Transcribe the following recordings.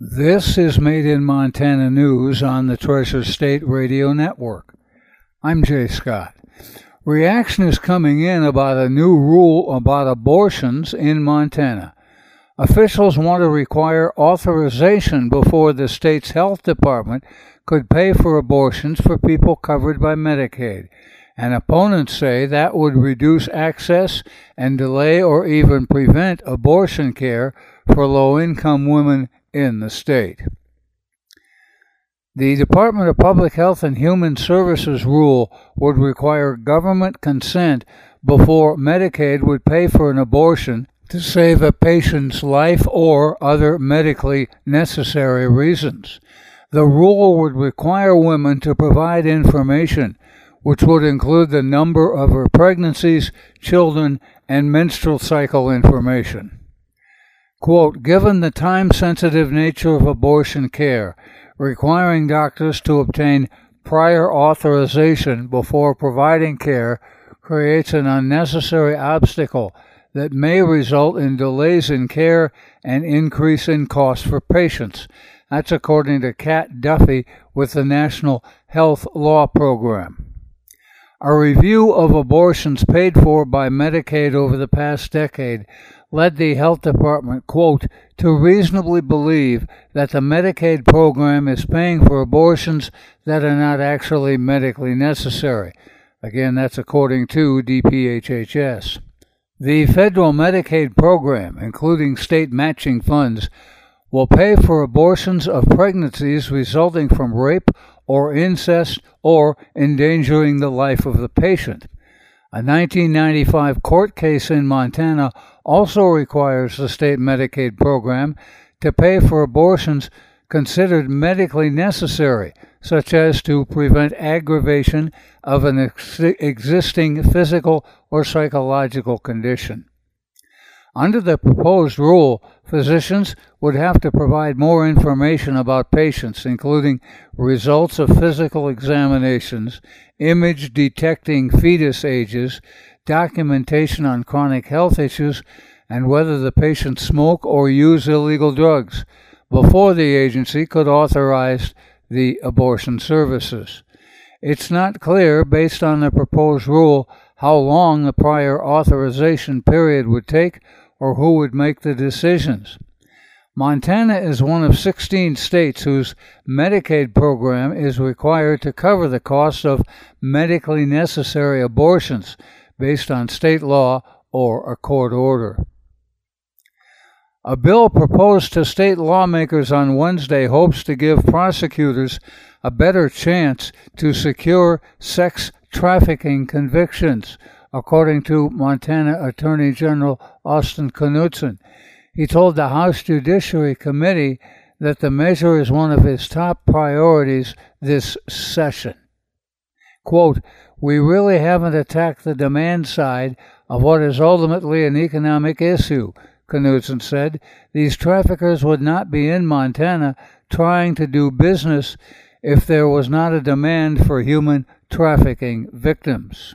This is Made in Montana News on the Treasure State Radio Network. I'm Jay Scott. Reaction is coming in about a new rule about abortions in Montana. Officials want to require authorization before the state's health department could pay for abortions for people covered by Medicaid. And opponents say that would reduce access and delay or even prevent abortion care for low income women in the state. The Department of Public Health and Human Services rule would require government consent before Medicaid would pay for an abortion to save a patient's life or other medically necessary reasons. The rule would require women to provide information, which would include the number of her pregnancies, children, and menstrual cycle information. Quote, given the time sensitive nature of abortion care, requiring doctors to obtain prior authorization before providing care creates an unnecessary obstacle that may result in delays in care and increase in costs for patients. That's according to Kat Duffy with the National Health Law Program. A review of abortions paid for by Medicaid over the past decade led the health department, quote, to reasonably believe that the Medicaid program is paying for abortions that are not actually medically necessary. Again, that's according to DPHHS. The federal Medicaid program, including state matching funds, will pay for abortions of pregnancies resulting from rape or incest or endangering the life of the patient. A 1995 court case in Montana also requires the state Medicaid program to pay for abortions considered medically necessary, such as to prevent aggravation of an ex- existing physical or psychological condition. Under the proposed rule, physicians would have to provide more information about patients, including results of physical examinations, image detecting fetus ages, documentation on chronic health issues, and whether the patient smoke or use illegal drugs before the agency could authorize the abortion services. It's not clear, based on the proposed rule, how long the prior authorization period would take or who would make the decisions. Montana is one of 16 states whose Medicaid program is required to cover the cost of medically necessary abortions based on state law or a court order. A bill proposed to state lawmakers on Wednesday hopes to give prosecutors a better chance to secure sex trafficking convictions according to Montana Attorney General Austin Knudsen. He told the House Judiciary Committee that the measure is one of his top priorities this session. Quote, We really haven't attacked the demand side of what is ultimately an economic issue, Knudsen said. These traffickers would not be in Montana trying to do business if there was not a demand for human trafficking victims.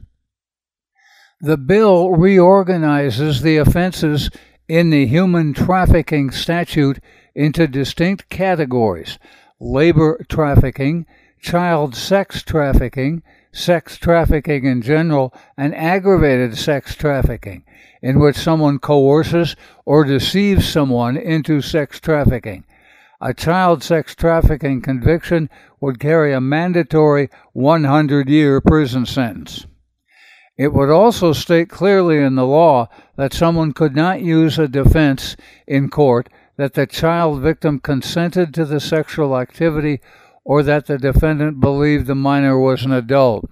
The bill reorganizes the offenses in the human trafficking statute into distinct categories labor trafficking, child sex trafficking, sex trafficking in general, and aggravated sex trafficking, in which someone coerces or deceives someone into sex trafficking. A child sex trafficking conviction would carry a mandatory 100 year prison sentence. It would also state clearly in the law that someone could not use a defense in court that the child victim consented to the sexual activity or that the defendant believed the minor was an adult.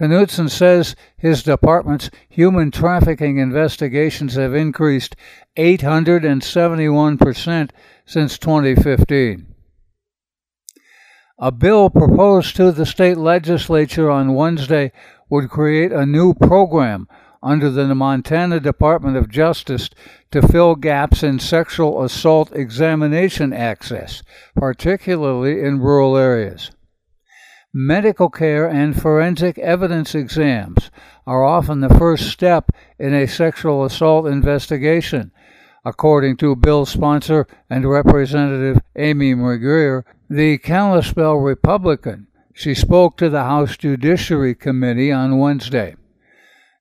Knudsen says his department's human trafficking investigations have increased 871% since 2015. A bill proposed to the state legislature on Wednesday would create a new program under the Montana Department of Justice to fill gaps in sexual assault examination access, particularly in rural areas. Medical care and forensic evidence exams are often the first step in a sexual assault investigation, According to bill sponsor and Representative Amy McGreer, the Kalispell Republican, she spoke to the House Judiciary Committee on Wednesday.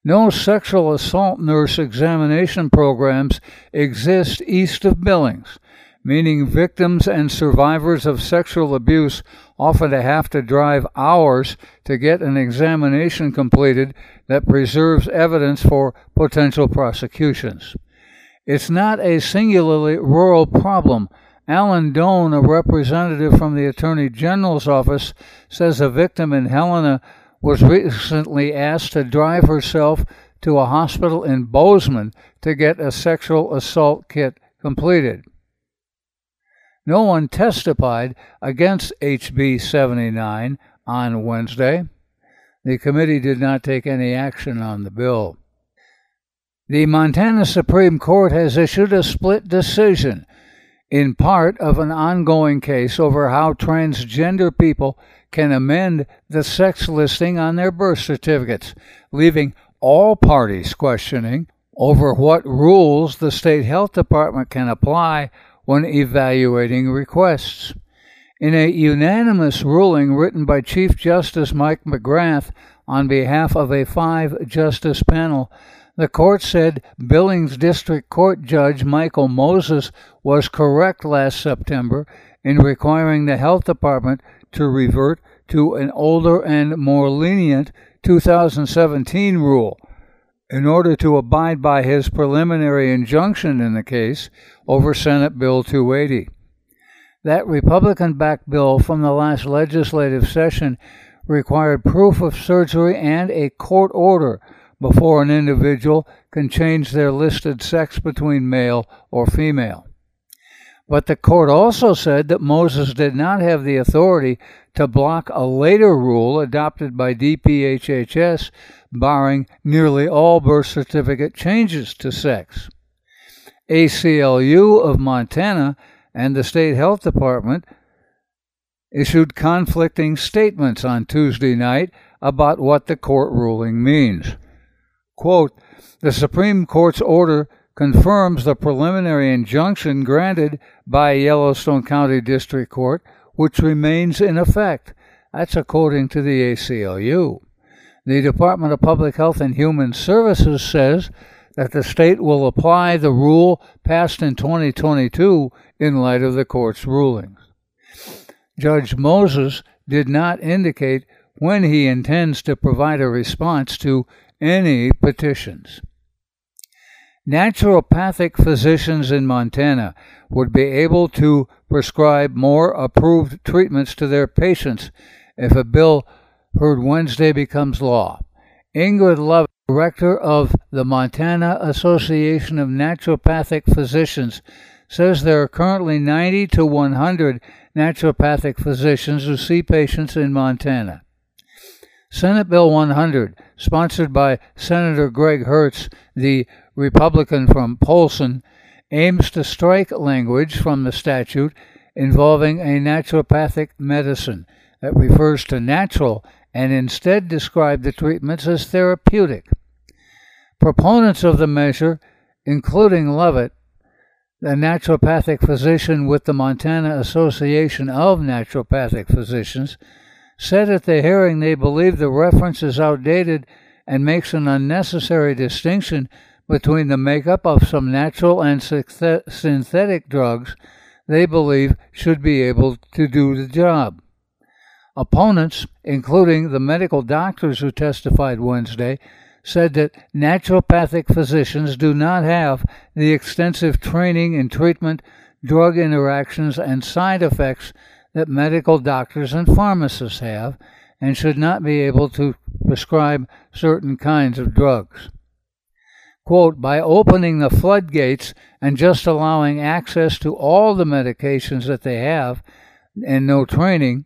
No sexual assault nurse examination programs exist east of Billings, meaning victims and survivors of sexual abuse often have to drive hours to get an examination completed that preserves evidence for potential prosecutions. It's not a singularly rural problem. Alan Doan, a representative from the Attorney General's office, says a victim in Helena was recently asked to drive herself to a hospital in Bozeman to get a sexual assault kit completed. No one testified against HB 79 on Wednesday. The committee did not take any action on the bill. The Montana Supreme Court has issued a split decision in part of an ongoing case over how transgender people can amend the sex listing on their birth certificates, leaving all parties questioning over what rules the state health department can apply when evaluating requests. In a unanimous ruling written by Chief Justice Mike McGrath on behalf of a five justice panel, the court said Billings District Court Judge Michael Moses was correct last September in requiring the health department to revert to an older and more lenient 2017 rule in order to abide by his preliminary injunction in the case over Senate Bill 280. That Republican backed bill from the last legislative session required proof of surgery and a court order before an individual can change their listed sex between male or female. But the court also said that Moses did not have the authority to block a later rule adopted by DPHHS barring nearly all birth certificate changes to sex. ACLU of Montana and the State Health Department issued conflicting statements on Tuesday night about what the court ruling means. Quote, the Supreme Court's order confirms the preliminary injunction granted by Yellowstone County District Court, which remains in effect. That's according to the ACLU. The Department of Public Health and Human Services says that the state will apply the rule passed in 2022 in light of the court's rulings. Judge Moses did not indicate when he intends to provide a response to any petitions. Naturopathic physicians in Montana would be able to prescribe more approved treatments to their patients if a bill heard Wednesday becomes law. Ingrid Love, director of the Montana Association of Naturopathic Physicians, says there are currently 90 to 100 naturopathic physicians who see patients in Montana. Senate Bill 100, sponsored by Senator Greg Hertz, the Republican from Polson, aims to strike language from the statute involving a naturopathic medicine that refers to natural and instead describe the treatments as therapeutic. Proponents of the measure, including Lovett, the naturopathic physician with the Montana Association of Naturopathic Physicians, said at the hearing they believe the reference is outdated and makes an unnecessary distinction between the makeup of some natural and synthetic drugs they believe should be able to do the job. Opponents, including the medical doctors who testified Wednesday, said that naturopathic physicians do not have the extensive training in treatment, drug interactions, and side effects that medical doctors and pharmacists have and should not be able to prescribe certain kinds of drugs. Quote, by opening the floodgates and just allowing access to all the medications that they have and no training,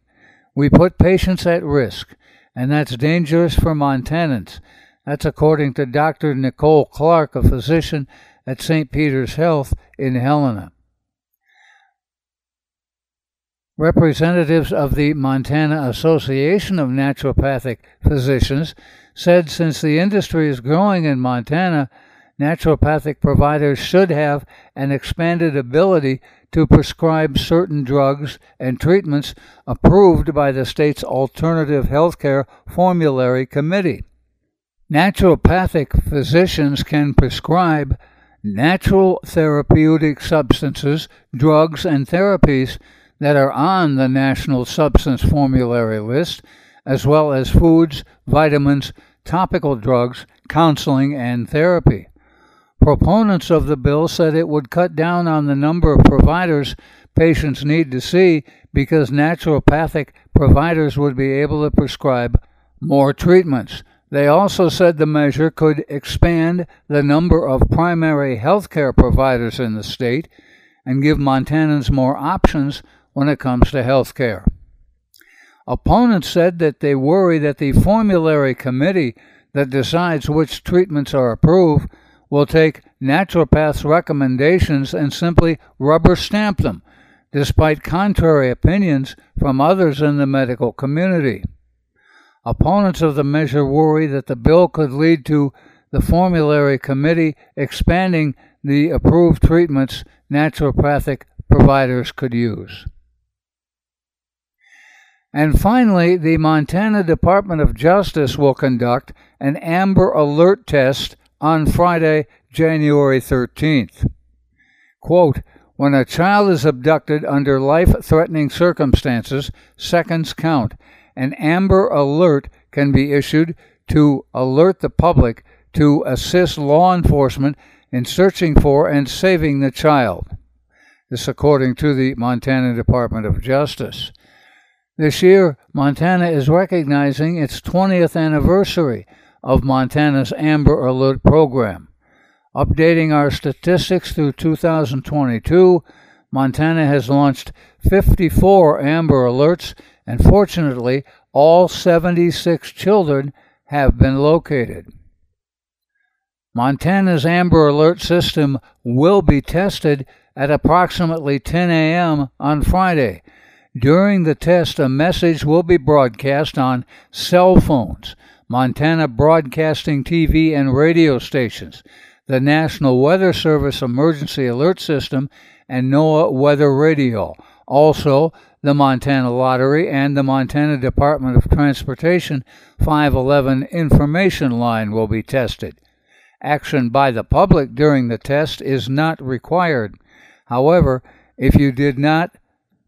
we put patients at risk, and that's dangerous for Montanans. That's according to Dr. Nicole Clark, a physician at St. Peter's Health in Helena. Representatives of the Montana Association of Naturopathic Physicians said since the industry is growing in Montana, naturopathic providers should have an expanded ability to prescribe certain drugs and treatments approved by the state's Alternative Healthcare Formulary Committee. Naturopathic physicians can prescribe natural therapeutic substances, drugs, and therapies that are on the National Substance Formulary list, as well as foods, vitamins, topical drugs, counseling, and therapy. Proponents of the bill said it would cut down on the number of providers patients need to see because naturopathic providers would be able to prescribe more treatments. They also said the measure could expand the number of primary health care providers in the state and give Montanans more options when it comes to health care. Opponents said that they worry that the formulary committee that decides which treatments are approved will take naturopaths' recommendations and simply rubber stamp them, despite contrary opinions from others in the medical community. Opponents of the measure worry that the bill could lead to the formulary committee expanding the approved treatments naturopathic providers could use. And finally, the Montana Department of Justice will conduct an Amber Alert test on Friday, January 13th. Quote, when a child is abducted under life threatening circumstances, seconds count. An Amber Alert can be issued to alert the public to assist law enforcement in searching for and saving the child. This, according to the Montana Department of Justice. This year, Montana is recognizing its 20th anniversary of Montana's Amber Alert program. Updating our statistics through 2022, Montana has launched 54 Amber Alerts, and fortunately, all 76 children have been located. Montana's Amber Alert system will be tested at approximately 10 a.m. on Friday. During the test, a message will be broadcast on cell phones Montana Broadcasting TV and radio stations, the National Weather Service Emergency Alert System, and NOAA Weather Radio. Also, the Montana Lottery and the Montana Department of Transportation 511 information line will be tested. Action by the public during the test is not required. However, if you did not,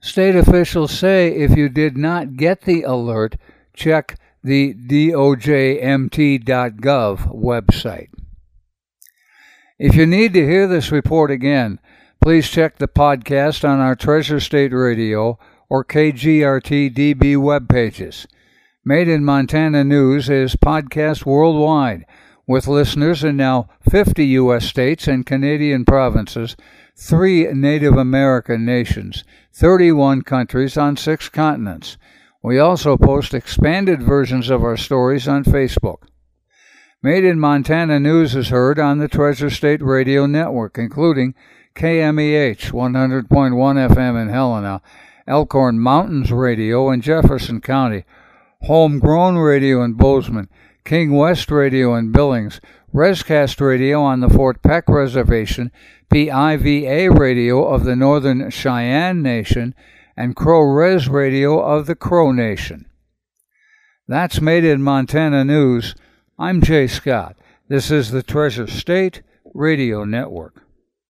state officials say if you did not get the alert, check the dojmt.gov website. If you need to hear this report again, please check the podcast on our Treasure State Radio or KGRT DB web pages. Made in Montana News is podcast worldwide with listeners in now 50 U.S. states and Canadian provinces, three Native American nations, 31 countries on six continents. We also post expanded versions of our stories on Facebook. Made in Montana News is heard on the Treasure State Radio Network, including KMEH 100.1 FM in Helena, Elkhorn Mountains Radio in Jefferson County, Homegrown Radio in Bozeman, King West Radio in Billings, Rescast Radio on the Fort Peck Reservation, PIVA Radio of the Northern Cheyenne Nation, and Crow Res Radio of the Crow Nation. That's Made in Montana News. I'm Jay Scott. This is the Treasure State Radio Network.